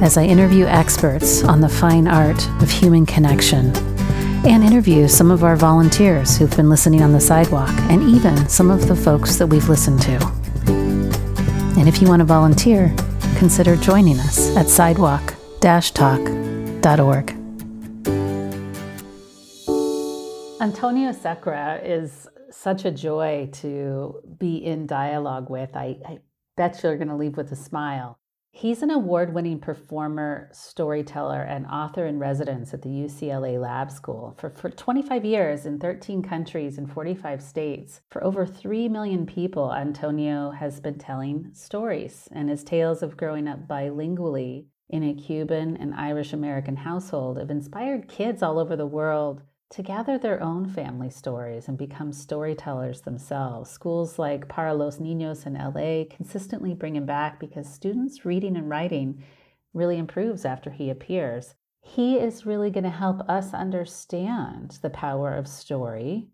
as I interview experts on the fine art of human connection and interview some of our volunteers who've been listening on the sidewalk and even some of the folks that we've listened to. And if you want to volunteer, consider joining us at sidewalk talk.org. Antonio Sacre is such a joy to be in dialogue with. I, I bet you're going to leave with a smile. He's an award winning performer, storyteller, and author in residence at the UCLA Lab School. For, for 25 years in 13 countries and 45 states, for over 3 million people, Antonio has been telling stories, and his tales of growing up bilingually in a Cuban and Irish American household have inspired kids all over the world to gather their own family stories and become storytellers themselves. Schools like Para Los Niños in LA consistently bring him back because students' reading and writing really improves after he appears. He is really going to help us understand the power of story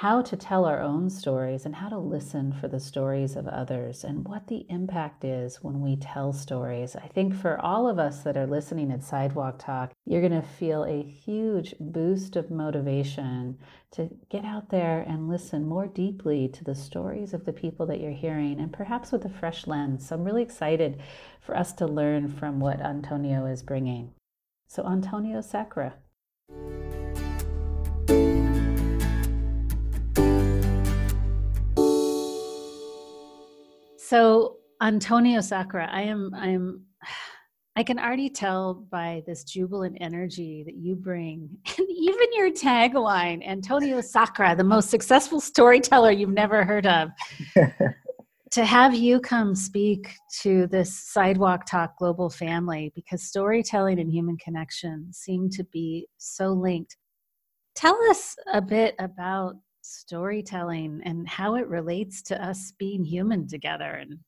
how to tell our own stories and how to listen for the stories of others and what the impact is when we tell stories. I think for all of us that are listening at Sidewalk Talk, you're going to feel a huge boost of motivation to get out there and listen more deeply to the stories of the people that you're hearing and perhaps with a fresh lens. So I'm really excited for us to learn from what Antonio is bringing. So, Antonio Sacre. So Antonio Sacre, I am I am I can already tell by this jubilant energy that you bring, and even your tagline, Antonio Sacre, the most successful storyteller you've never heard of. to have you come speak to this sidewalk talk global family because storytelling and human connection seem to be so linked. Tell us a bit about storytelling and how it relates to us being human together. And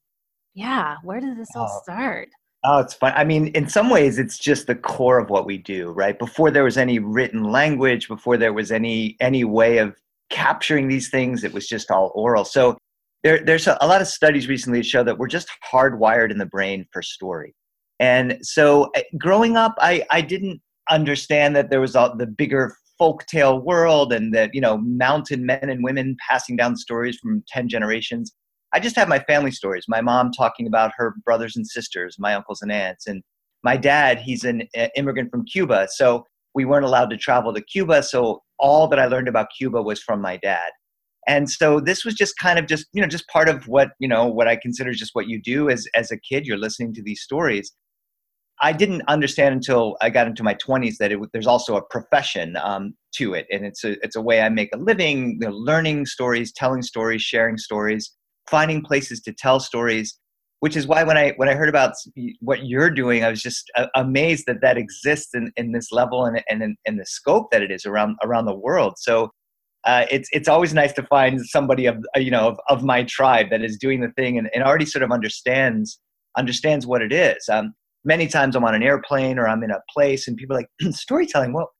yeah, where did this all oh. start? Oh, it's fun. I mean, in some ways, it's just the core of what we do, right? Before there was any written language, before there was any any way of capturing these things, it was just all oral. So there, there's a, a lot of studies recently show that we're just hardwired in the brain for story. And so, eh, growing up, I I didn't understand that there was all the bigger folktale world and that you know mountain men and women passing down stories from 10 generations. I just have my family stories my mom talking about her brothers and sisters my uncles and aunts and my dad he's an uh, immigrant from cuba so we weren't allowed to travel to cuba so all that i learned about cuba was from my dad. And so this was just kind of just you know just part of what you know what i consider just what you do as as a kid. You're listening to these stories I didn't understand until I got into my 20s that it, there's also a profession um, to it, and it's a it's a way I make a living, you know, learning stories, telling stories, sharing stories, finding places to tell stories. Which is why when I when I heard about what you're doing, I was just amazed that that exists in, in this level and and in, the scope that it is around around the world. So uh, it's it's always nice to find somebody of you know of, of my tribe that is doing the thing and, and already sort of understands understands what it is. Um, many times I'm on an airplane or I'm in a place and people are like storytelling. Well,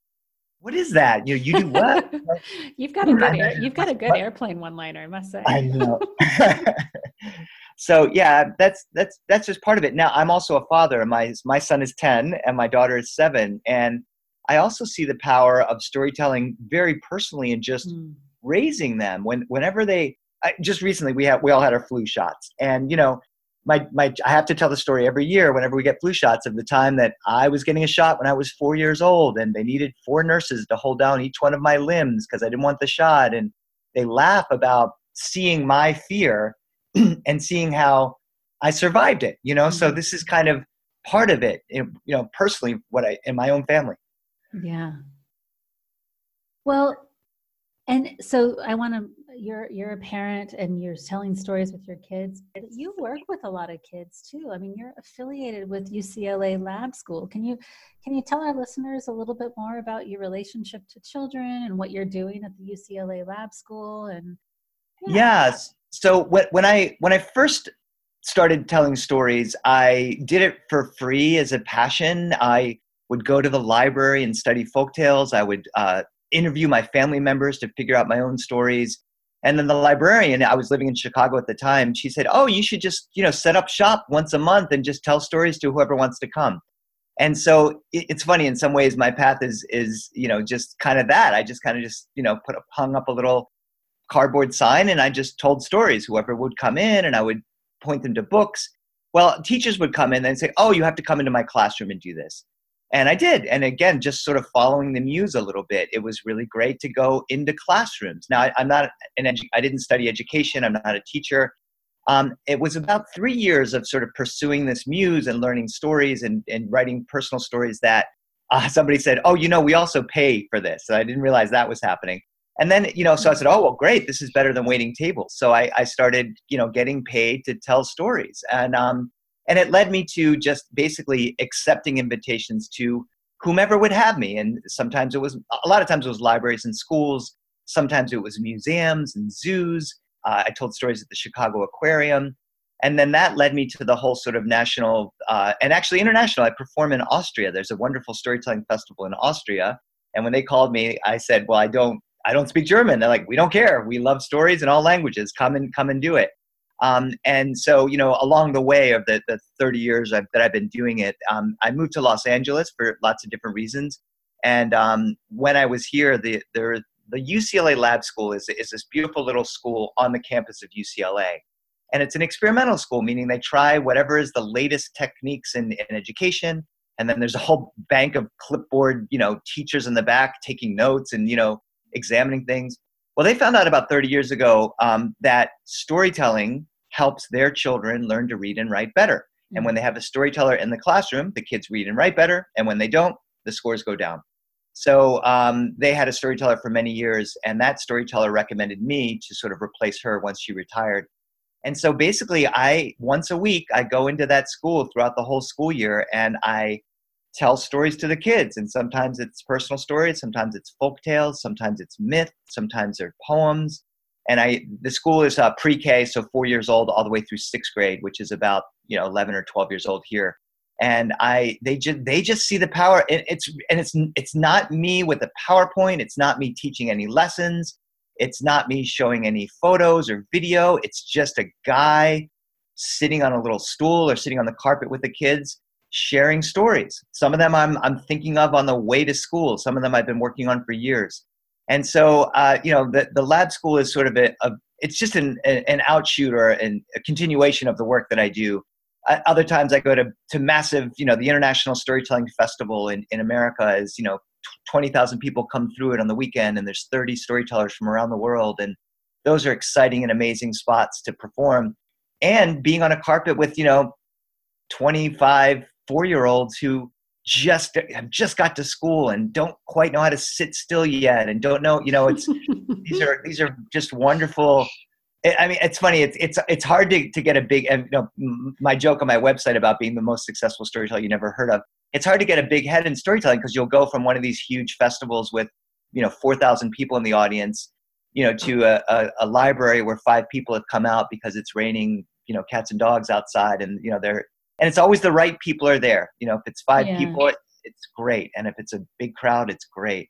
what is that? You know, you do what? you've got a good you've got a good airplane one liner, I must say. I know. so yeah, that's that's that's just part of it. Now I'm also a father. My my son is ten and my daughter is seven, and I also see the power of storytelling very personally in just mm. raising them. When whenever they I, just recently we have we all had our flu shots, and you know my, my I have to tell the story every year whenever we get flu shots of the time that I was getting a shot when I was four years old and they needed four nurses to hold down each one of my limbs because I didn't want the shot and they laugh about seeing my fear and seeing how I survived it you know? Mm-hmm. so this is kind of part of it you know personally what I in my own family. Yeah. Well and so I want to you're you're a parent and you're telling stories with your kids. You work with a lot of kids too. I mean, you're affiliated with UCLA Lab School. Can you can you tell our listeners a little bit more about your relationship to children and what you're doing at the UCLA Lab School and yeah. Yes. So when when I when I first started telling stories, I did it for free as a passion. I would go to the library and study folk tales. I would uh, interview my family members to figure out my own stories. And then the librarian, I was living in Chicago at the time, she said, "Oh, you should just, you know, set up shop once a month and just tell stories to whoever wants to come." And so it's funny in some ways my path is is, you know, just kind of that. I just kind of just, you know, put a, hung up a little cardboard sign and I just told stories whoever would come in and I would point them to books. Well, teachers would come in and say, "Oh, you have to come into my classroom and do this." And I did. And again, just sort of following the muse a little bit. It was really great to go into classrooms. Now, I, am not an edu- I didn't study education. I'm not a teacher. Um, it was about three years of sort of pursuing this muse and learning stories and, and writing personal stories that uh, somebody said, "Oh, you know, we also pay for this." So I didn't realize that was happening. And then, you know, so I said, "Oh, well, great. This is better than waiting tables." So I, I started, you know, getting paid to tell stories, and um, and it led me to just basically accepting invitations to whomever would have me. And sometimes it was a lot of times it was libraries and schools. Sometimes it was museums and zoos. Uh, i told stories at the chicago aquarium. And then that led me to the whole sort of national uh, and actually international. I perform in austria. There's a wonderful storytelling festival in austria. And when they called me i said well i don't i don't speak german. They're like we don't care. We love stories in all languages. Come and come and do it um, and so, you know, along the way of the, the 30 years I've, that I've been doing it, um, I moved to Los Angeles for lots of different reasons. And um, when I was here, the, the, the UCLA Lab School is, is this beautiful little school on the campus of UCLA. And it's an experimental school, meaning they try whatever is the latest techniques in, in education. And then there's a whole bank of clipboard, you know, teachers in the back taking notes and, you know, examining things. Well, they found out about 30 years ago um, that storytelling helps their children learn to read and write better. And when they have a storyteller in the classroom, the kids read and write better. And when they don't, the scores go down. So um, they had a storyteller for many years, and that storyteller recommended me to sort of replace her once she retired. And so basically, I once a week I go into that school throughout the whole school year, and I tell stories to the kids and sometimes it's personal stories sometimes it's folk tales sometimes it's myth sometimes they're poems and i the school is uh, pre-k so four years old all the way through sixth grade which is about you know 11 or 12 years old here and i they just they just see the power and it's and it's it's not me with a powerpoint it's not me teaching any lessons it's not me showing any photos or video it's just a guy sitting on a little stool or sitting on the carpet with the kids sharing stories. Some of them I'm, I'm thinking of on the way to school. Some of them I've been working on for years. And so, uh, you know, the, the lab school is sort of a, a it's just an, an outshoot or an, a continuation of the work that I do. Uh, other times I go to, to massive, you know, the International Storytelling Festival in, in America is, you know, 20,000 people come through it on the weekend and there's 30 storytellers from around the world. And those are exciting and amazing spots to perform. And being on a carpet with, you know, 25, four year olds who just have just got to school and don't quite know how to sit still yet and don't know you know it's these are these are just wonderful I mean, it's funny. It's it's it's hard to, to get a big. And, you know, my joke on my website about being the most successful storyteller you never heard of. It's hard to get a big head in storytelling because you'll go from one of these huge festivals with, you know, four thousand people in the audience, you know, to a, a, a library where five people have come out because it's raining, you know, cats and dogs outside, and you know they're and it's always the right people are there. You know if it's five yeah. people it's great. And if it's a big crowd it's great.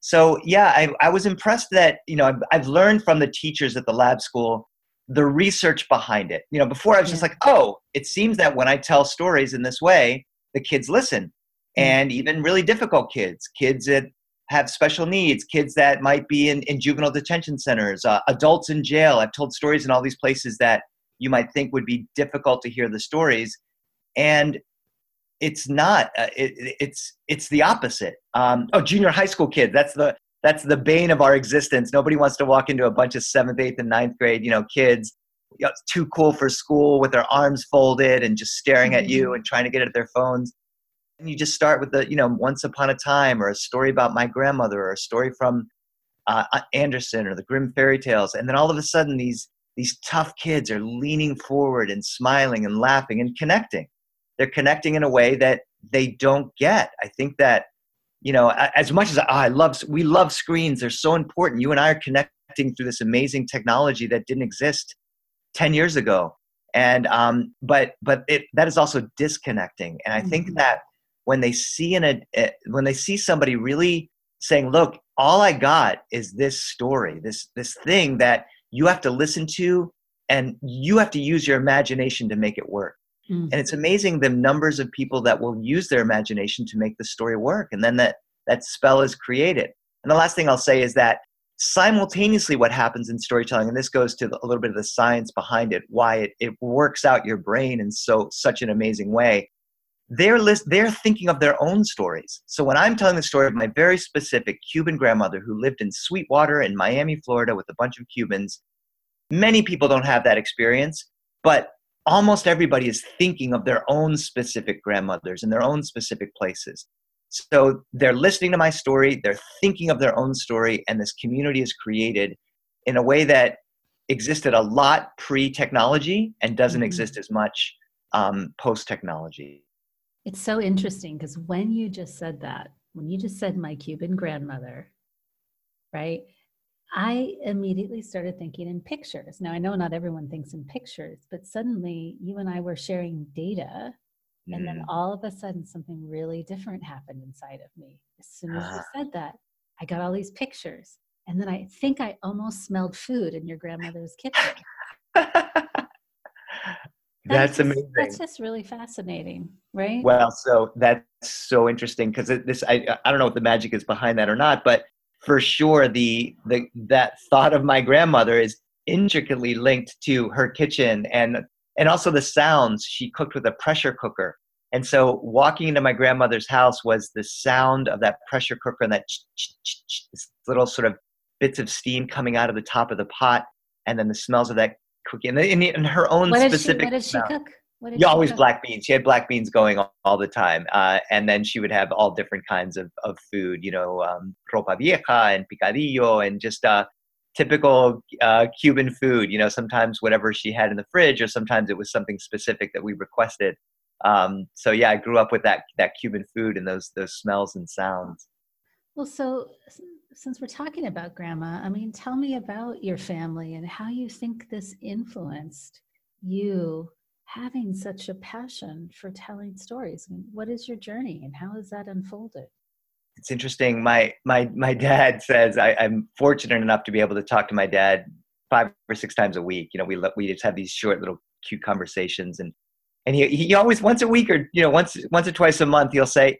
So yeah I, I was impressed that you know I've, I've learned from the teachers at the lab school the research behind it. You know before i was just like oh it seems that when i tell stories in this way the kids listen. And even really difficult kids kids that have special needs kids that might be in, in juvenile detention centers uh, adults in jail. I've told stories in all these places that you might think would be difficult to hear the stories and it's not uh, it, it's it's the opposite um, oh junior high school kids that's the that's the bane of our existence nobody wants to walk into a bunch of seventh eighth and ninth grade you know kids you know, too cool for school with their arms folded and just staring at you mm-hmm. and trying to get at their phones and you just start with the you know once upon a time or a story about my grandmother or a story from uh, Andersen or the Grimm fairy tales, and then all of a sudden these these tough kids are leaning forward and smiling and laughing and connecting. They're connecting in a way that they don't get. I think that you know, as much as oh, I love, we love screens. They're so important. You and I are connecting through this amazing technology that didn't exist ten years ago, and um, but but it that is also disconnecting. And I think mm-hmm. that when they see in a eh, when they see somebody really saying, "Look, all I got is this story, this this thing that you have to listen to, and you have to use your imagination to make it work." Mm. And it's amazing the numbers of people that will use their imagination to make the story work. And then that, that spell is created. And the last thing I'll say is that simultaneously what happens in storytelling, and this goes to the, a little bit of the science behind it, why it, it works out your brain in so such an amazing way. They're list, they're thinking of their own stories. So when I'm telling the story of my very specific Cuban grandmother who lived in Sweetwater in Miami, Florida with a bunch of Cubans, many people don't have that experience, but almost everybody is thinking of their own specific grandmothers and their own specific places. So they're listening to my story, they're thinking of their own story, and this community is created in a way that existed a lot pre technology and doesn't mm-hmm. exist as much um, post technology. It's so interesting because when you just said that, when you just said my Cuban grandmother, right? I immediately started thinking in pictures. Now, I know not everyone thinks in pictures, but suddenly you and I were sharing data. Mm. And then mm. all of a sudden, something really different happened inside of me. As soon as you ah. said that, I got all these pictures. And then I think I almost smelled food in your grandmother's kitchen. that's, amazing. That's just really fascinating, right? Well, so that's so interesting because this I I don't know what the magic is behind that or not, but for sure the the that thought of my grandmother is intricately linked to her kitchen and and also the sounds she cooked with a pressure cooker. And so walking into my grandmother's house was the sound of that pressure cooker and that little sort of bits of steam coming out of the top of the pot and then the smells of that cooking. And, and her own what specific she, what did she cook yeah, always cook? black beans. She had black beans going all, all the time, uh, and then she would have all different kinds of, of food. You know, um, ropa vieja and picadillo, and just uh, typical uh, Cuban food. You know, sometimes whatever she had in the fridge, or sometimes it was something specific that we requested. Um, so yeah, I grew up with that that Cuban food and those those smells and sounds. Well, so since we're talking about grandma, I mean, tell me about your family and how you think this influenced you having such a passion for telling stories. What is your journey and how has that unfolded? It's interesting. My my my dad says I, I'm fortunate enough to be able to talk to my dad five or six times a week. You know, we we just have these short little cute conversations and and he, he always once a week or you know once once or twice a month he'll say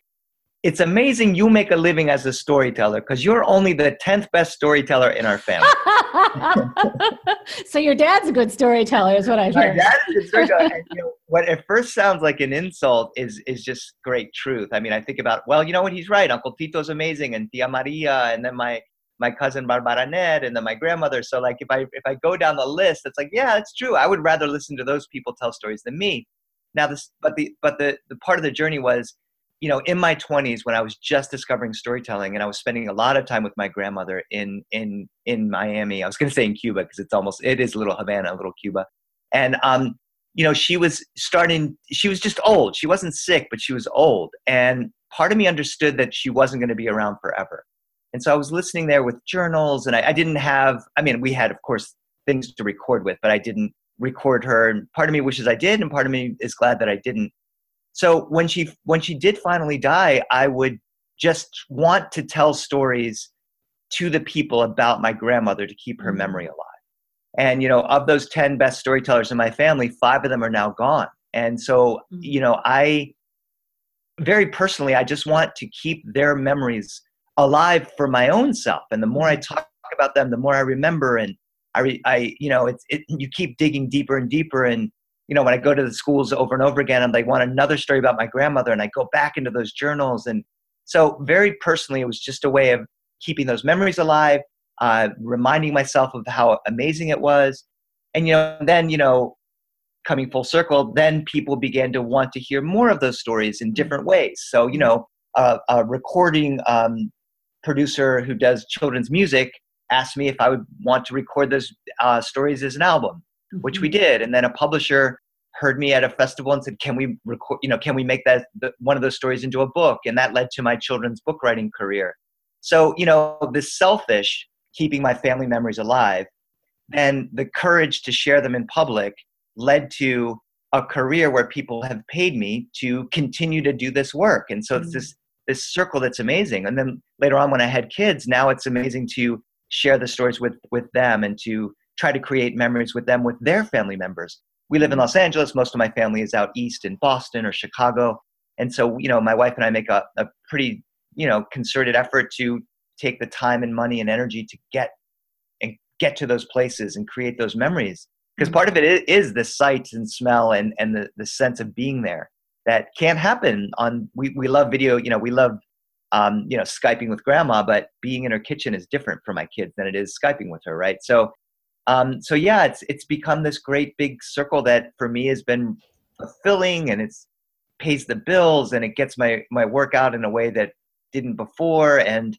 it's amazing you make a living as a storyteller because you're only the 10th best storyteller in our family. so your dad's a good storyteller is what I hear. My dad is a good storyteller. and, you know, what at first sounds like an insult is is just great truth. I mean, I think about, well, you know what, he's right. Uncle Tito's amazing and Tia Maria and then my my cousin Barbara Ned and then my grandmother. So like if I if I go down the list, it's like, yeah, it's true. I would rather listen to those people tell stories than me. Now this but the but the, the part of the journey was you know in my 20s when i was just discovering storytelling and i was spending a lot of time with my grandmother in in in miami i was going to say in cuba because it's almost it is little havana little cuba. And um you know she was starting she was just old. She wasn't sick but she was old. And part of me understood that she wasn't going to be around forever. And so i was listening there with journals and I, I didn't have i mean we had of course things to record with but i didn't record her. And part of me wishes i did and part of me is glad that i didn't so when she when she did finally die i would just want to tell stories to the people about my grandmother to keep her mm-hmm. memory alive and you know of those 10 best storytellers in my family five of them are now gone and so mm-hmm. you know i very personally i just want to keep their memories alive for my own self and the more i mm-hmm. talk about them the more i remember and i i you know it's it, you keep digging deeper and deeper and you know, when I go to the schools over and over again and they want another story about my grandmother and I go back into those journals. And so, very personally, it was just a way of keeping those memories alive, uh, reminding myself of how amazing it was. And, you know, then, you know, coming full circle, then people began to want to hear more of those stories in different ways. So, you know, a recording um, producer who does children's music asked me if I would want to record those uh, stories as an album, mm-hmm. which we mm-hmm. did. And then a publisher heard me at a festival and said, "Can we record? You know, can we make that the, one of those stories into a book?" And that led to my children's book writing career. So you know, this selfish keeping my family memories alive, then the courage to share them in public led to a career where people have paid me to continue to do this work. And so mm-hmm. it's this this circle that's amazing. And then later on, when I had kids, now it's amazing to share the stories with with them and to try to create memories with them with their family members. We live in Los Angeles. Most of my family is out east in Boston or Chicago, and so you know my wife and I make a, a pretty you know concerted effort to take the time and money and energy to get and get to those places and create those memories because mm-hmm. part of it is the sight and smell and and the, the sense of being there that can't happen on we, we love video you know we love um, you know skyping with grandma but being in her kitchen is different for my kids than it is skyping with her right so um, so yeah it's it's become this great big circle that for me has been fulfilling and it's pays the bills and it gets my my work out in a way that didn't before. And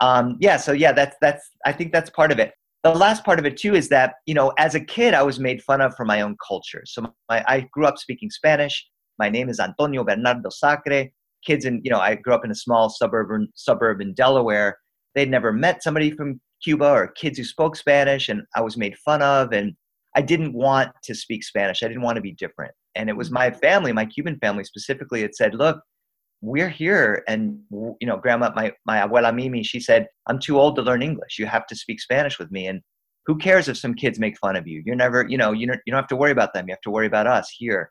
um, yeah so yeah that's that's i think that's part of it. The last part of it too is that you know as a kid i was made fun of for my own culture. So my, i grew up speaking spanish. My name is antonio bernardo sacre. Kids in you know i grew up in a small suburban suburb in delaware. They'd never met somebody from cuba or kids who spoke spanish and i was made fun of and i didn't want to speak spanish. I didn't want to be different. And it was my family my cuban family specifically that said look we're here. And you know grandma my, my abuela mimi she said i'm too old to learn english. You have to speak spanish with me. And who cares if some kids make fun of you? You're never you know you don't, you don't have to worry about them. You have to worry about us here.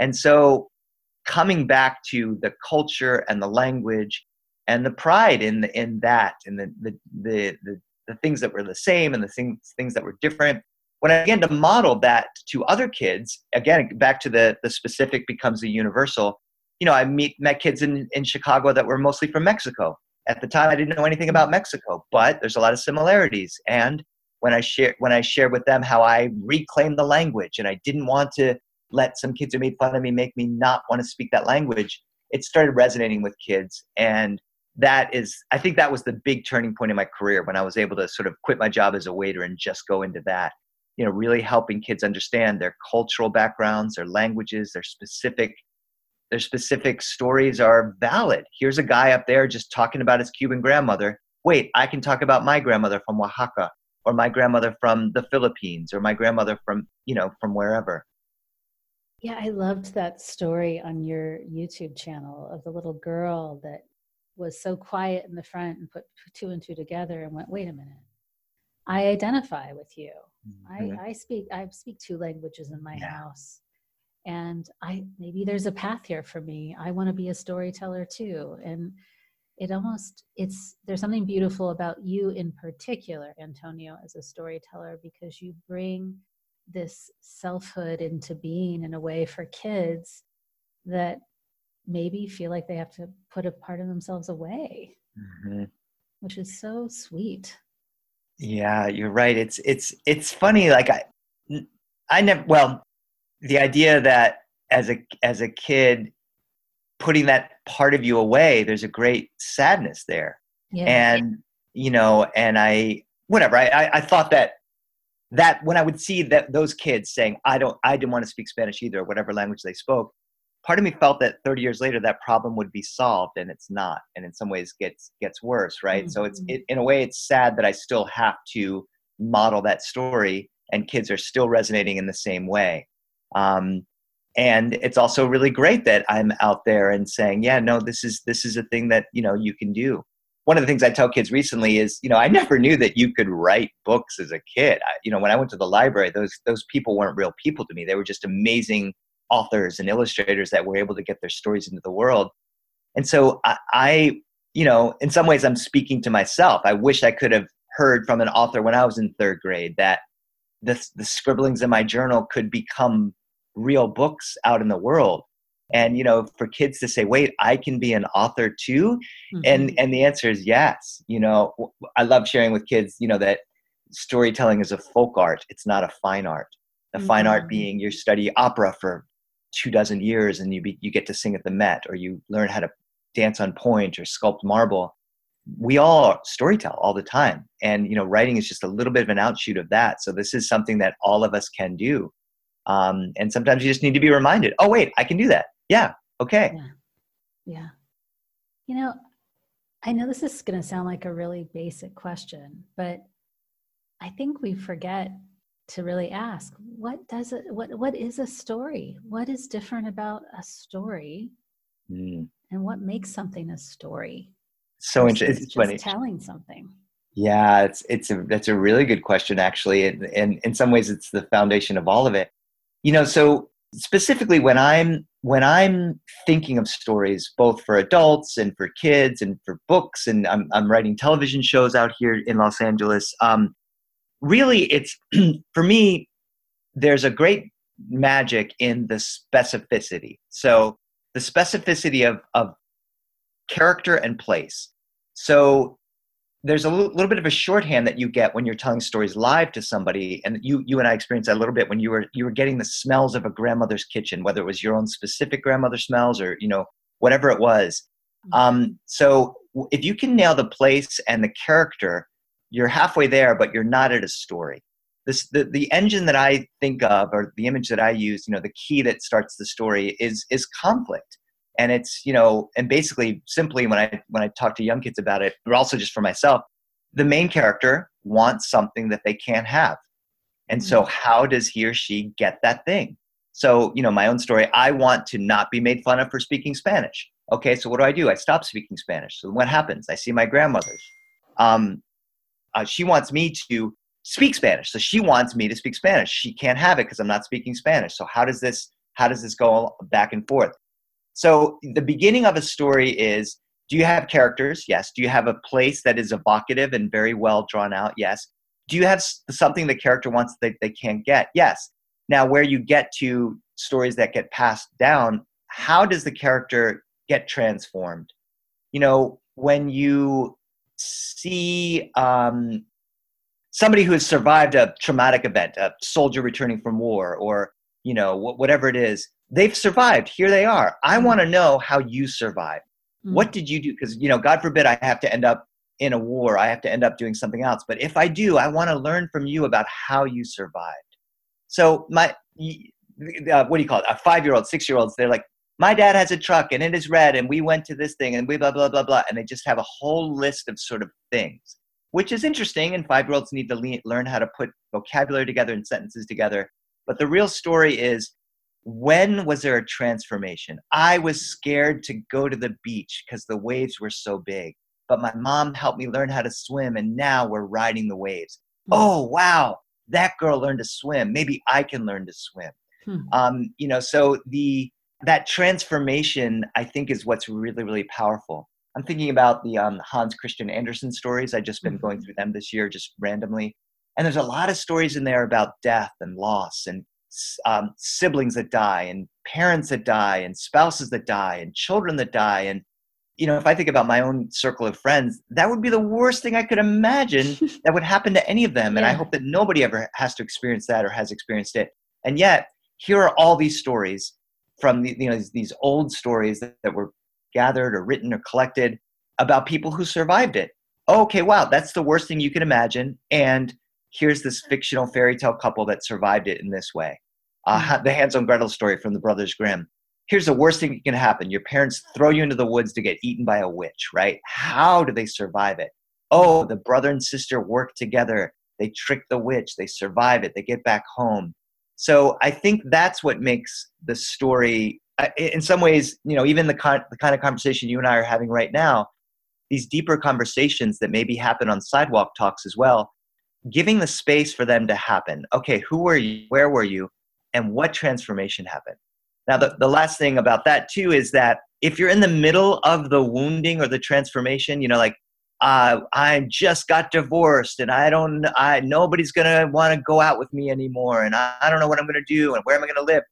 And so coming back to the culture and the language and the pride in the, in that and the, the the, the the things that were the same and the things things that were different when i began to model that to other kids again back to the the specific becomes a universal you know, I meet met kids in, in Chicago that were mostly from Mexico. At the time, I didn't know anything about Mexico, but there's a lot of similarities. And when I share when I shared with them how I reclaimed the language and I didn't want to let some kids who made fun of me make me not want to speak that language, it started resonating with kids. And that is, I think that was the big turning point in my career when I was able to sort of quit my job as a waiter and just go into that. You know, really helping kids understand their cultural backgrounds, their languages, their specific their specific stories are valid. Here's a guy up there just talking about his Cuban grandmother. Wait, I can talk about my grandmother from Oaxaca or my grandmother from the Philippines or my grandmother from, you know, from wherever. Yeah, I loved that story on your YouTube channel of the little girl that was so quiet in the front and put two and two together and went, wait a minute. I identify with you. Mm-hmm. I, I speak I speak two languages in my yeah. house and i maybe there's a path here for me i want to be a storyteller too and it almost it's there's something beautiful about you in particular antonio as a storyteller because you bring this selfhood into being in a way for kids that maybe feel like they have to put a part of themselves away mm-hmm. which is so sweet yeah you're right it's it's it's funny like i i never well the idea that as a as a kid putting that part of you away there's a great sadness there yeah. and you know and i whatever I, I thought that that when i would see that those kids saying i don't i didn't want to speak spanish either or whatever language they spoke part of me felt that 30 years later that problem would be solved and it's not and in some ways gets gets worse right mm-hmm. so it's mm-hmm. it, in a way it's sad that i still have to model that story and kids are still resonating in the same way um, and it's also really great that I'm out there and saying, yeah, no, this is this is a thing that you know you can do. One of the things I tell kids recently is, you know, I never knew that you could write books as a kid. I, you know, when I went to the library, those those people weren't real people to me. They were just amazing authors and illustrators that were able to get their stories into the world. And so I, I you know, in some ways, I'm speaking to myself. I wish I could have heard from an author when I was in third grade that the, the scribblings in my journal could become real books out in the world and you know for kids to say wait i can be an author too mm-hmm. and and the answer is yes you know i love sharing with kids you know that storytelling is a folk art it's not a fine art the mm-hmm. fine art mm-hmm. being you study opera for two dozen years and you be, you get to sing at the met or you learn how to dance on point or sculpt marble. We all storytell all the time. And you know writing is just a little bit of an outshoot of that. So this is something that all of us can do. Um, and sometimes you just need to be reminded oh wait i can do that. Yeah okay. Yeah, yeah. you know i know this is going to sound like a really basic question but i think we forget to really ask what does it what what is a story? What is different about a story? Mm. and what makes something a story so interesting it's funny. telling something? Yeah it's it's a that's a really good question actually and, and in some ways it's the foundation of all of it. You know so specifically when i'm when i'm thinking of stories both for adults and for kids and for books and i'm, I'm writing television shows out here in los angeles um, really it's for me there's a great magic in the specificity. So the specificity of, of character and place. So there's a little, bit of a shorthand that you get when you're telling stories live to somebody and you you and i experienced that a little bit when you were you were getting the smells of a grandmother's kitchen whether it was your own specific grandmother smells or you know whatever it was. Mm-hmm. um, so if you can nail the place and the character you're halfway there, but you're not at a story. This, the, the engine that I think of, or the image that I use, you know, the key that starts the story is is conflict, and it's you know, and basically, simply when I when I talk to young kids about it, but also just for myself, the main character wants something that they can't have, and so mm-hmm. how does he or she get that thing? So you know, my own story, I want to not be made fun of for speaking Spanish. Okay, so what do I do? I stop speaking Spanish. So what happens? I see my grandmothers. Um, uh, she wants me to speak Spanish. So she wants me to speak Spanish. She can't have it because I'm not speaking Spanish. So how does this how does this go back and forth? So the beginning of a story is do you have characters? Yes. Do you have a place that is evocative and very well drawn out? Yes. Do you have something the character wants that they can't get? Yes. Now, where you get to stories that get passed down, how does the character get transformed? You know, when you see um, somebody who has survived a traumatic event, a soldier returning from war, or you know whatever it is, they've survived. Here they are. I mm-hmm. want to know how you survived. Mm-hmm. What did you do? Because you know, God forbid, I have to end up in a war. I have to end up doing something else. But if I do, I want to learn from you about how you survived. So my, uh, what do you call it? A five-year-old, six-year-olds. They're like, my dad has a truck and it is red and we went to this thing and we blah blah blah blah. And they just have a whole list of sort of things which is interesting. And five year olds need to le- learn how to put vocabulary together and sentences together. But the real story is when was there a transformation? I was scared to go to the beach because the waves were so big. But my mom helped me learn how to swim and now we're riding the waves. Hmm. oh wow. That girl learned to swim. Maybe i can learn to swim. Hmm. um, you know so the that transformation i think is what's really really powerful. I'm thinking about the um, hans christian andersen stories. I've just been mm-hmm. going through them this year just randomly. And there's a lot of stories in there about death and loss and um, siblings that die and parents that die and spouses that die and children that die. And you know if i think about my own circle of friends that would be the worst thing i could imagine that would happen to any of them. And yeah. i hope that nobody ever has to experience that or has experienced it. And yet here are all these stories from the, you know these, these old stories that, that were gathered or written or collected about people who survived it. Oh, okay, wow, that's the worst thing you can imagine. And here's this fictional fairy tale couple that survived it in this way. Uh, mm-hmm. the Hansel and Gretel story from the Brothers Grimm. Here's the worst thing that can happen. Your parents throw you into the woods to get eaten by a witch, right? How do they survive it? Oh, the brother and sister work together. They trick the witch. They survive it. They get back home. So I think that's what makes the story, uh, in some ways, you know, even the, con- the kind of conversation you and I are having right now, these deeper conversations that maybe happen on sidewalk talks as well, giving the space for them to happen. Okay, who were you? Where were you? And what transformation happened? Now, the, the last thing about that, too, is that if you're in the middle of the wounding or the transformation, you know, like uh, I just got divorced and I don't, I, nobody's going to want to go out with me anymore. And I, I don't know what I'm going to do and where am I going to live?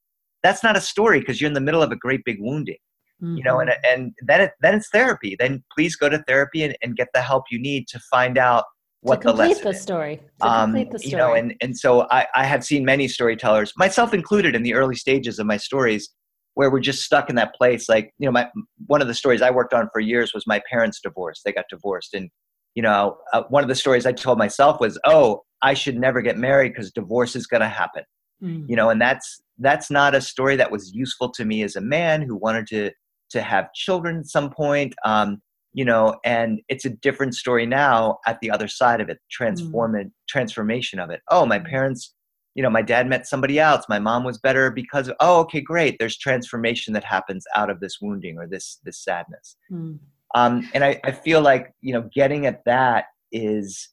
That's not a story because you're in the middle of a great big wounding, mm-hmm. you know, and, mm-hmm. and then, it, then it's therapy. Then please go to therapy and, and get the help you need to find out what to complete the, the story. To um, complete the story. You know, and, and so I, I have seen many storytellers, myself included in the early stages of my stories, where we're just stuck in that place. Like, you know, my one of the stories I worked on for years was my parents' divorce. They got divorced, and you know, uh, one of the stories I told myself was, "Oh, I should never get married because divorce is going to happen." Mm. You know, and that's that's not a story that was useful to me as a man who wanted to to have children at some point. Um, you know, and it's a different story now at the other side of it, transform mm. transformation of it. Oh, my mm. parents you know my dad met somebody else my mom was better because of oh okay great there's transformation that happens out of this wounding or this this sadness. Mm. um, and I, I feel like you know getting at that is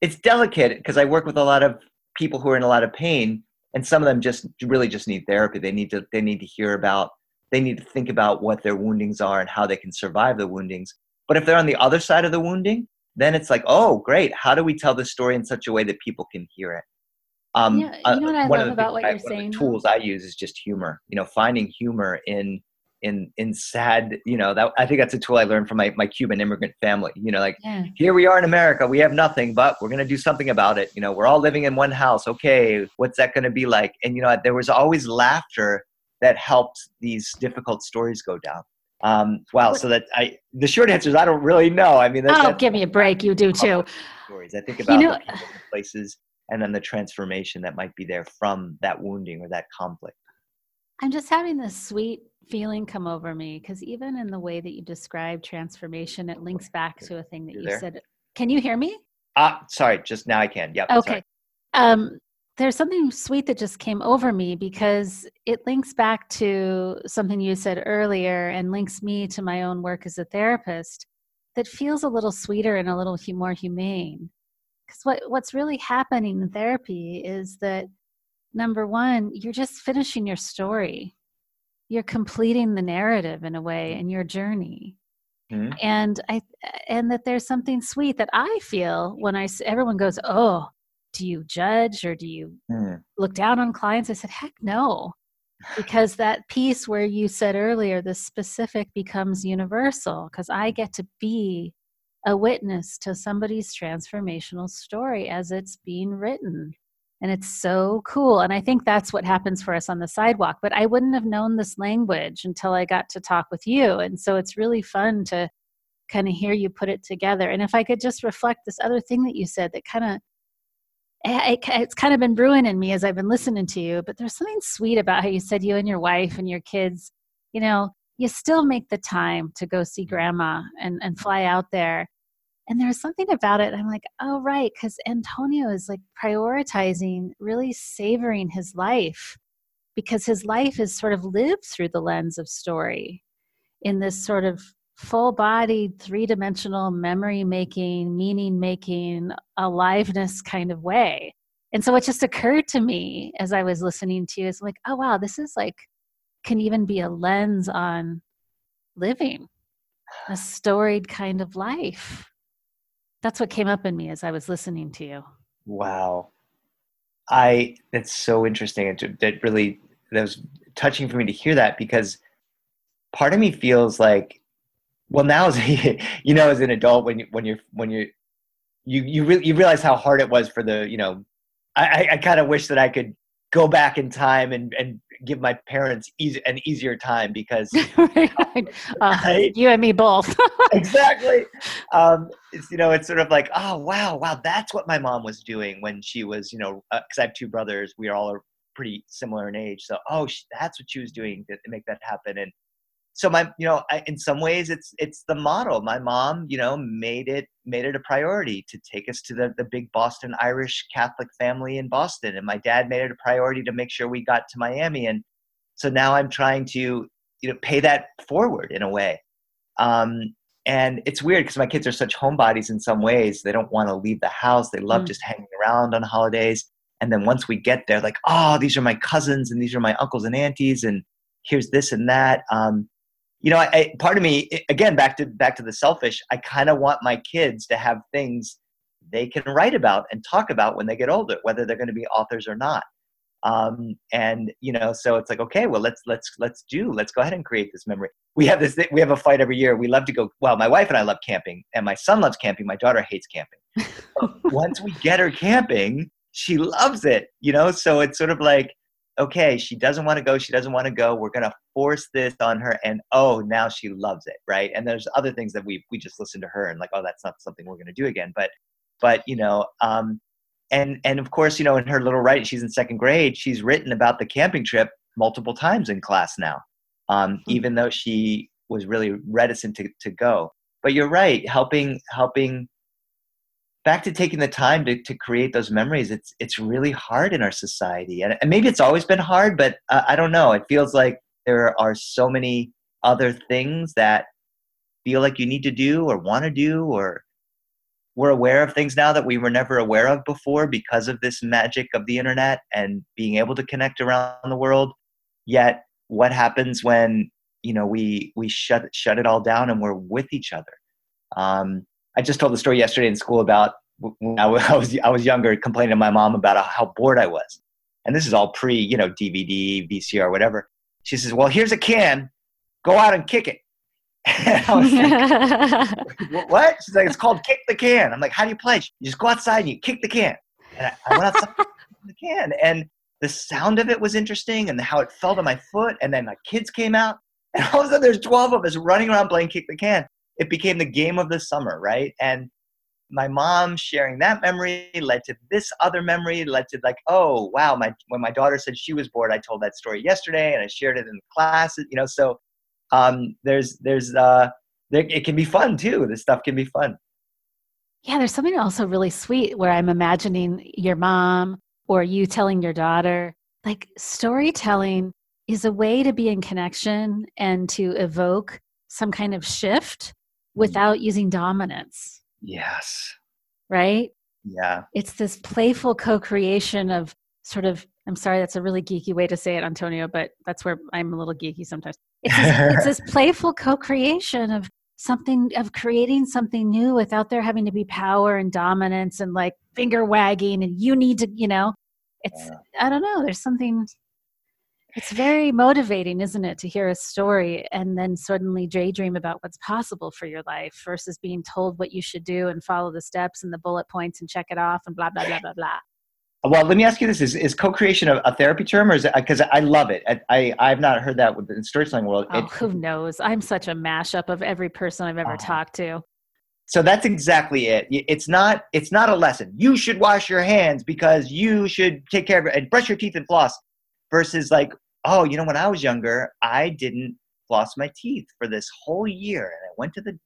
it's delicate because i work with a lot of people who are in a lot of pain and some of them just really just need therapy. They need to they need to hear about they need to think about what their woundings are and how they can survive the woundings. But if they're on the other side of the wounding then it's like oh great how do we tell the story in such a way that people can hear it um, yeah, you know what I love about what I, you're saying. tools I use is just humor. You know, finding humor in in in sad. You know, that I think that's a tool I learned from my my Cuban immigrant family. You know, like yeah. here we are in America, we have nothing, but we're gonna do something about it. You know, we're all living in one house. Okay, what's that gonna be like? And you know, there was always laughter that helped these difficult stories go down. Um, wow. So that I, the short answer is I don't really know. I mean, that's, oh, give me a break. You do too. Stories. I think about you know, places and then the transformation that might be there from that wounding or that conflict. I'm just having this sweet feeling come over me because even in the way that you describe transformation, it links back to a thing that you said. Can you hear me? Ah, uh, sorry, just now I can. Yep. Okay. Um, there's something sweet that just came over me because it links back to something you said earlier and links me to my own work as a therapist that feels a little sweeter and a little more humane because what, what's really happening in therapy is that number one you're just finishing your story you're completing the narrative in a way in your journey mm-hmm. and i and that there's something sweet that i feel when i everyone goes oh do you judge or do you mm. look down on clients i said heck no because that piece where you said earlier the specific becomes universal because i get to be a witness to somebody's transformational story as it's being written. And it's so cool. And I think that's what happens for us on the sidewalk. But I wouldn't have known this language until I got to talk with you. And so it's really fun to kind of hear you put it together. And if I could just reflect this other thing that you said that kind of eh, it's kind of been brewing in me as I've been listening to you, but there's something sweet about how you said you and your wife and your kids, you know, you still make the time to go see grandma and, and fly out there and there's something about it i'm like oh right because antonio is like prioritizing really savoring his life because his life is sort of lived through the lens of story in this sort of full bodied three dimensional memory making meaning making aliveness kind of way. And so what just occurred to me as i was listening to you is like oh wow this is like can even be a lens on living a storied kind of life that's what came up in me as I was listening to you. Wow. I that's so interesting. It that really that was touching for me to hear that because part of me feels like well now as you know as an adult when you when you're when you're you you really you realize how hard it was for the you know I I kind of wish that I could go back in time and and give my parents easy, an easier time because right. uh, right? you and me both exactly um, it's you know it's sort of like oh wow wow that's what my mom was doing when she was you know because uh, i have two brothers we all are all pretty similar in age so oh she, that's what she was doing to make that happen and so my you know I, in some ways it's it's the model. My mom you know made it made it a priority to take us to the, the big boston irish catholic family in boston. And my dad made it a priority to make sure we got to miami. And so now i'm trying to you know pay that forward in a way. Um, and it's weird because my kids are such homebodies in some ways. They don't want to leave the house. They love mm. just hanging around on holidays. And then once we get there like oh these are my cousins and these are my uncles and aunties and here's this and that um, you know, I, I, part of me, again, back to back to the selfish. I kind of want my kids to have things they can write about and talk about when they get older, whether they're going to be authors or not. Um, and you know, so it's like, okay, well, let's let's let's do, let's go ahead and create this memory. We have this, we have a fight every year. We love to go. Well, my wife and I love camping, and my son loves camping. My daughter hates camping. once we get her camping, she loves it. You know, so it's sort of like okay, she doesn't want to go. She doesn't want to go. We're going to force this on her. And oh, now she loves it. Right. And there's other things that we, we just listen to her and like, oh, that's not something we're going to do again. But, but, you know, um, and, and of course, you know, in her little writing, she's in second grade, she's written about the camping trip multiple times in class now, um, mm-hmm. even though she was really reticent to, to go. But you're right, helping, helping back to taking the time to, to create those memories it's it's really hard in our society. And, and maybe it's always been hard but uh, i don't know. It feels like there are so many other things that feel like you need to do or want to do or we're aware of things now that we were never aware of before because of this magic of the internet and being able to connect around the world. Yet what happens when you know we we shut shut it all down and we're with each other? Um, I just told the story yesterday in school about when I was I was younger, complaining to my mom about how bored I was, and this is all pre you know DVD, VCR, whatever. She says, "Well, here's a can. Go out and kick it." And I was like, "What?" She's like, "It's called kick the can." I'm like, "How do you play?" You just go outside and you kick the can. And I, I went outside the can, and the sound of it was interesting, and how it fell to my foot. And then my kids came out, and all of a sudden there's 12 of us running around playing kick the can it became the game of the summer, right? And my mom sharing that memory led to this other memory, led to like, oh wow, my when my daughter said she was bored, I told that story yesterday and I shared it in class, you know. So um, there's there's uh, there, it can be fun too. This stuff can be fun. Yeah, there's something also really sweet where I'm imagining your mom or you telling your daughter, like storytelling is a way to be in connection and to evoke some kind of shift Mm-hmm. without using dominance. Yes. Right? Yeah. It's this playful co creation of sort of, I'm sorry, that's a really geeky way to say it, Antonio, but that's where I'm a little geeky sometimes. It's this, it's this playful co creation of something, of creating something new without there having to be power and dominance and like finger wagging and you need to, you know, it's, yeah. I don't know, there's something it's very motivating, isn't it, to hear a story and then suddenly daydream about what's possible for your life versus being told what you should do and follow the steps and the bullet points and check it off and blah, blah, blah, blah, blah. Well, let me ask you this: Is, is co-creation a, a therapy term, or is it because I love it? I, I have not heard that with the storytelling world. Oh, it, who knows? I'm such a mashup of every person I've ever uh, talked to. So that's exactly it. It's not it's not a lesson. You should wash your hands because you should take care of it and brush your teeth and floss. Versus like oh, you know, when I was younger, I didn't floss my teeth for this whole year. And I went to the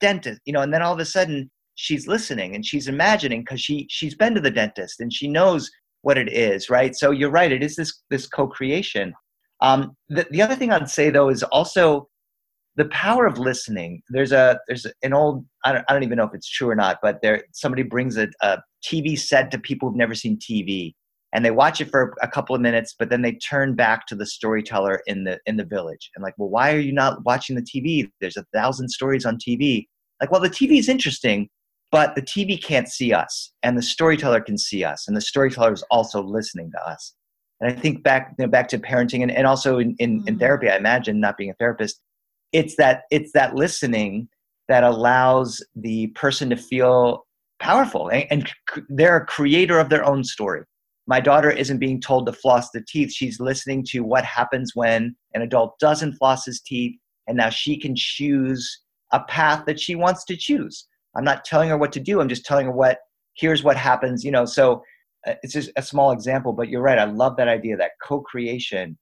dentist, you know, and then all of a sudden she's listening and she's imagining because she she's been to the dentist and she knows what it is, right? So you're right, it is this this co-creation. Um, the, the other thing I'd say though is also the power of listening. There's a there's an old I don't, I don't even know if it's true or not, but there somebody brings a, a TV set to people who've never seen TV, and they watch it for a couple of minutes but then they turn back to the storyteller in the in the village and like well why are you not watching the tv there's a thousand stories on tv like well the tv is interesting but the tv can't see us and the storyteller can see us and the storyteller is also listening to us. And i think back you know, back to parenting and, and also in, in, mm-hmm. in therapy i imagine not being a therapist it's that it's that listening that allows the person to feel powerful and, and they're a creator of their own story my daughter isn't being told to floss the teeth. She's listening to what happens when an adult doesn't floss his teeth, and now she can choose a path that she wants to choose. I'm not telling her what to do. I'm just telling her what here's what happens. You know, so uh, it's just a small example, but you're right. I love that idea, that co-creation,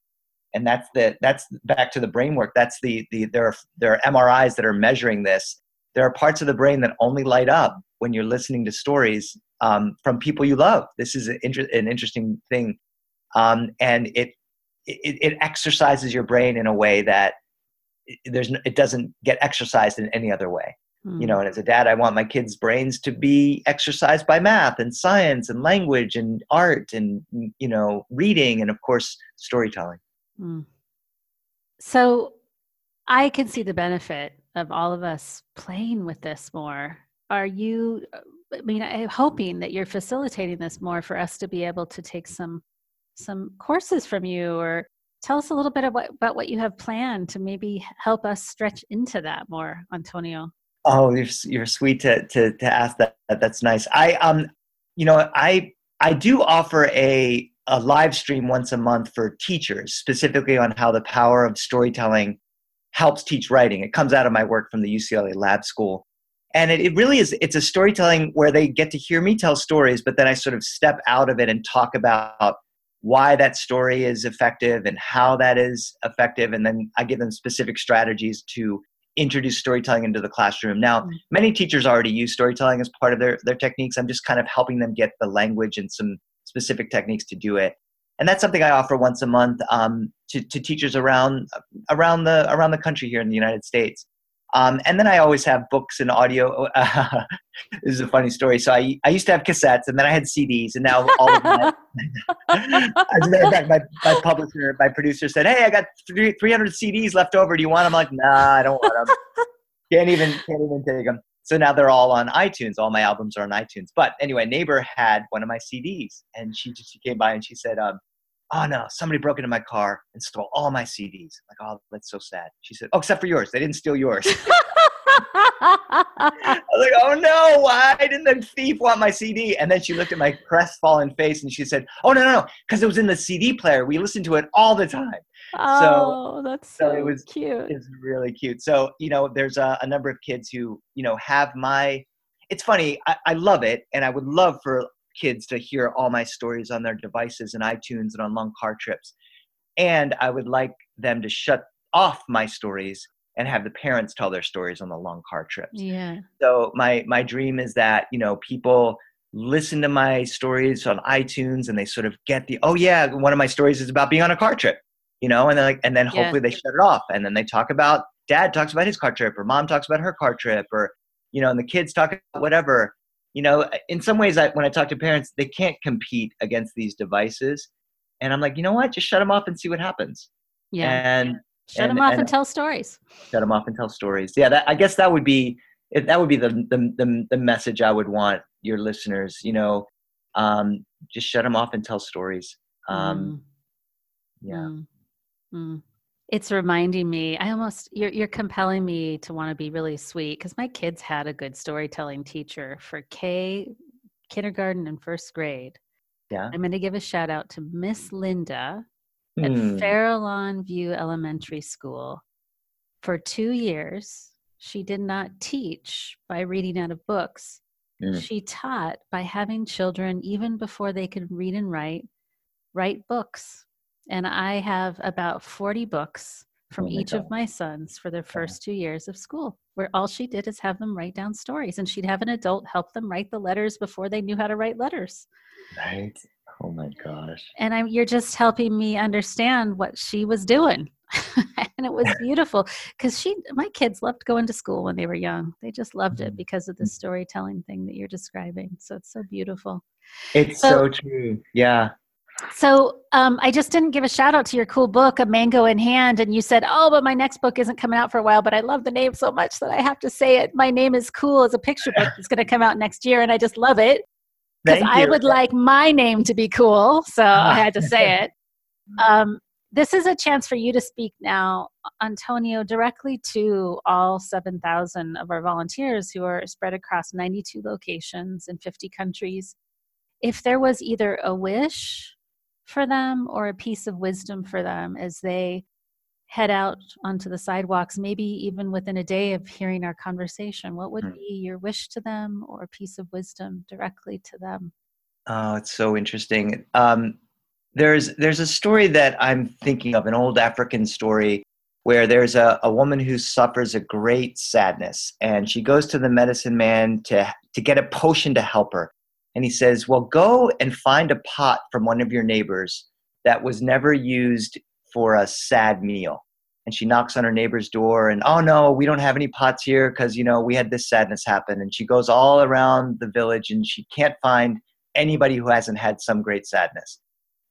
and that's the that's back to the brain work. That's the the there are there are MRIs that are measuring this. There are parts of the brain that only light up when you're listening to stories um, from people you love. This is an, inter- an interesting thing, um, and it, it, it exercises your brain in a way that there's no, it doesn't get exercised in any other way. Mm. You know, and as a dad, I want my kids' brains to be exercised by math and science and language and art and you know reading and of course storytelling. Mm. So, I can see the benefit of all of us playing with this more. Are you I mean, I'm hoping that you're facilitating this more for us to be able to take some some courses from you or tell us a little bit about, about what you have planned to maybe help us stretch into that more, Antonio. Oh, you're you're sweet to to to ask that. That's nice. I um, you know, I I do offer a a live stream once a month for teachers, specifically on how the power of storytelling helps teach writing. It comes out of my work from the UCLA Lab School. And it, it really is, it's a storytelling where they get to hear me tell stories, but then I sort of step out of it and talk about why that story is effective and how that is effective. And then I give them specific strategies to introduce storytelling into the classroom. Now, mm. many teachers already use storytelling as part of their, their techniques. I'm just kind of helping them get the language and some specific techniques to do it. And that's something I offer once a month um, to, to teachers around around the around the country here in the United States. Um, and then I always have books and audio. Uh, this is a funny story. So I, I used to have cassettes, and then I had CDs, and now all of my, as a matter of fact, my, my publisher, my producer said, "Hey, I got three, 300 CDs left over. Do you want them?" I'm like, "Nah, I don't want them. can't even can't even take them." So now they're all on iTunes. All my albums are on iTunes. But anyway, neighbor had one of my CDs, and she just she came by and she said, um, oh no, somebody broke into my car and stole all my CDs. I'm like, oh, that's so sad. She said, oh, except for yours. They didn't steal yours. I was like, oh no, why didn't the thief want my CD? And then she looked at my crestfallen face and she said, oh no, no, no, because it was in the CD player. We listened to it all the time. Oh, so, that's so, so it was cute. It's really cute. So, you know, there's a, a, number of kids who, you know, have my, it's funny. I, I love it. And I would love for kids to hear all my stories on their devices and iTunes and on long car trips. And I would like them to shut off my stories and have the parents tell their stories on the long car trips. Yeah. So my my dream is that, you know, people listen to my stories on iTunes and they sort of get the oh yeah, one of my stories is about being on a car trip. You know, and then like and then hopefully yeah. they shut it off and then they talk about dad talks about his car trip or mom talks about her car trip or you know, and the kids talk about whatever you know in some ways I, when i talk to parents they can't compete against these devices. And i'm like you know what? Just shut them off and see what happens. Yeah. And shut and, them off and, and, tell stories. Shut them off and tell stories. Yeah that, i guess that would be that would be the, the, the the message i would want your listeners you know um just shut them off and tell stories. Um mm. yeah. Mm. Mm it's reminding me i almost you're, you're compelling me to want to be really sweet because my kids had a good storytelling teacher for k kindergarten and first grade. Yeah. I'm going to give a shout out to miss linda at mm. Farallone view elementary school. For two years she did not teach by reading out of books. Mm. she taught by having children even before they could read and write write books and I have about 40 books from oh each God. of my sons for their first two years of school, where all she did is have them write down stories, and she'd have an adult help them write the letters before they knew how to write letters. Right. Oh my gosh. And I'm, you're just helping me understand what she was doing. and it was beautiful because she, my kids loved going to school when they were young. They just loved it mm-hmm. because of the storytelling thing that you're describing. So it's so beautiful. It's so, so true. Yeah. So um, I just didn't give a shout out to your cool book, A Mango in Hand, and you said, "Oh, but my next book isn't coming out for a while." But I love the name so much that I have to say it. My name is cool as a picture book. It's going to come out next year, and I just love it because I would like my name to be cool, so I had to say it. Um, this is a chance for you to speak now, Antonio, directly to all 7,000 of our volunteers who are spread across 92 locations in 50 countries. If there was either a wish for them or a piece of wisdom for them as they head out onto the sidewalks, maybe even within a day of hearing our conversation? What would mm. be your wish to them or a piece of wisdom directly to them? Oh, it's so interesting. Um, there's there's a story that I'm thinking of, an old African story where there's a, a woman who suffers a great sadness and she goes to the medicine man to to get a potion to help her and he says, Well, go and find a pot from one of your neighbors that was never used for a sad meal. And she knocks on her neighbor's door, and oh no, we don't have any pots here because, you know, we had this sadness happen. And she goes all around the village and she can't find anybody who hasn't had some great sadness.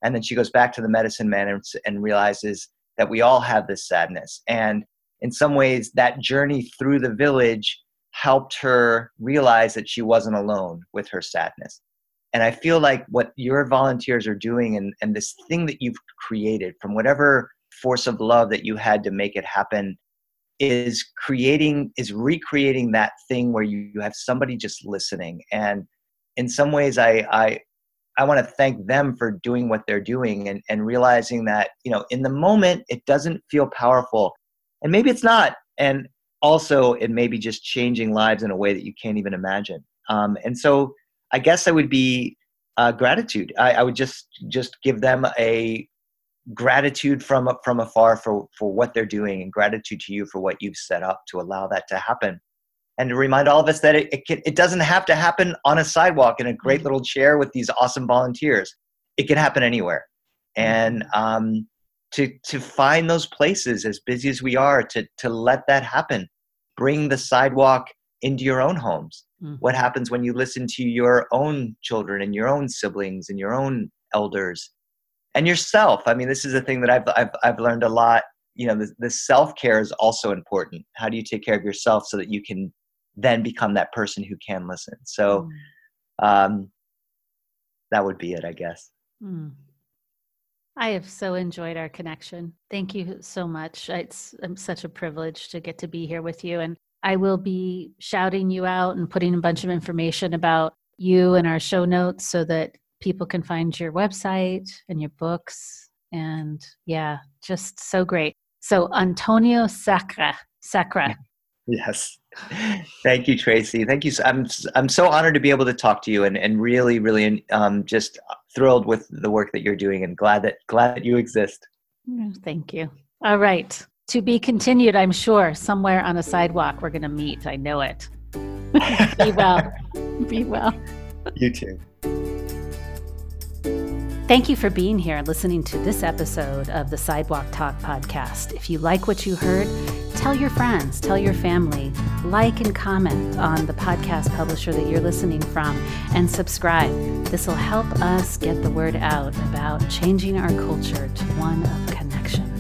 And then she goes back to the medicine man and, and realizes that we all have this sadness. And in some ways, that journey through the village helped her realize that she wasn't alone with her sadness. And I feel like what your volunteers are doing and, and this thing that you've created from whatever force of love that you had to make it happen is creating, is recreating that thing where you, you have somebody just listening. And in some ways, I, I, I want to thank them for doing what they're doing and, and realizing that, you know, in the moment it doesn't feel powerful. And maybe it's not. And also it may be just changing lives in a way that you can't even imagine. Um, and so I guess I would be uh, gratitude. I, I would just just give them a gratitude from from afar for for what they're doing and gratitude to you for what you've set up to allow that to happen and to remind all of us that it, it, can, it doesn't have to happen on a sidewalk in a great mm-hmm. little chair with these awesome volunteers it can happen anywhere and mm-hmm. um, to to find those places as busy as we are to to let that happen. Bring the sidewalk into your own homes. Mm-hmm. what happens when you listen to your own children and your own siblings and your own elders? And yourself. I mean this is a thing that i've i've, I've learned a lot. You know the, the self-care is also important. How do you take care of yourself so that you can then become that person who can listen? So mm. um that would be it i guess. Mm. I have so enjoyed our connection thank you so much it's I'm such a privilege to get to be here with you and i will be shouting you out and putting a bunch of information about you in our show notes so that people can find your website and your books. And yeah, just so great. So, Antonio Sacre. Sacre. Yes. Thank you, Traci. Thank you. I'm I'm so honored to be able to talk to you, and and really, really, um, just thrilled with the work that you're doing, and glad that glad that you exist. Oh, thank you. All right, to be continued. I'm sure somewhere on a sidewalk we're going to meet. I know it. be well. Be well. You too. Thank you for being here and listening to this episode of the Sidewalk Talk podcast. If you like what you heard, tell your friends, tell your family, like and comment on the podcast publisher that you're listening from, and subscribe. This will help us get the word out about changing our culture to one of connection.